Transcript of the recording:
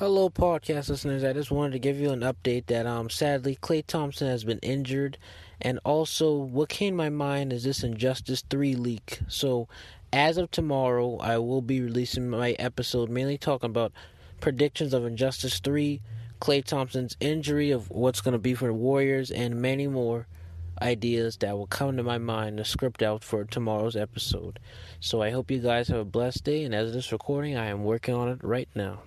Hello, podcast listeners. I just wanted to give you an update that um sadly Klay Thompson has been injured, and also what came to my mind is this Injustice Three leak. So, as of tomorrow, I will be releasing my episode mainly talking about predictions of Injustice Three, Klay Thompson's injury, of what's going to be for the Warriors, and many more ideas that will come to my mind to script out for tomorrow's episode. So I hope you guys have a blessed day, and as of this recording, I am working on it right now.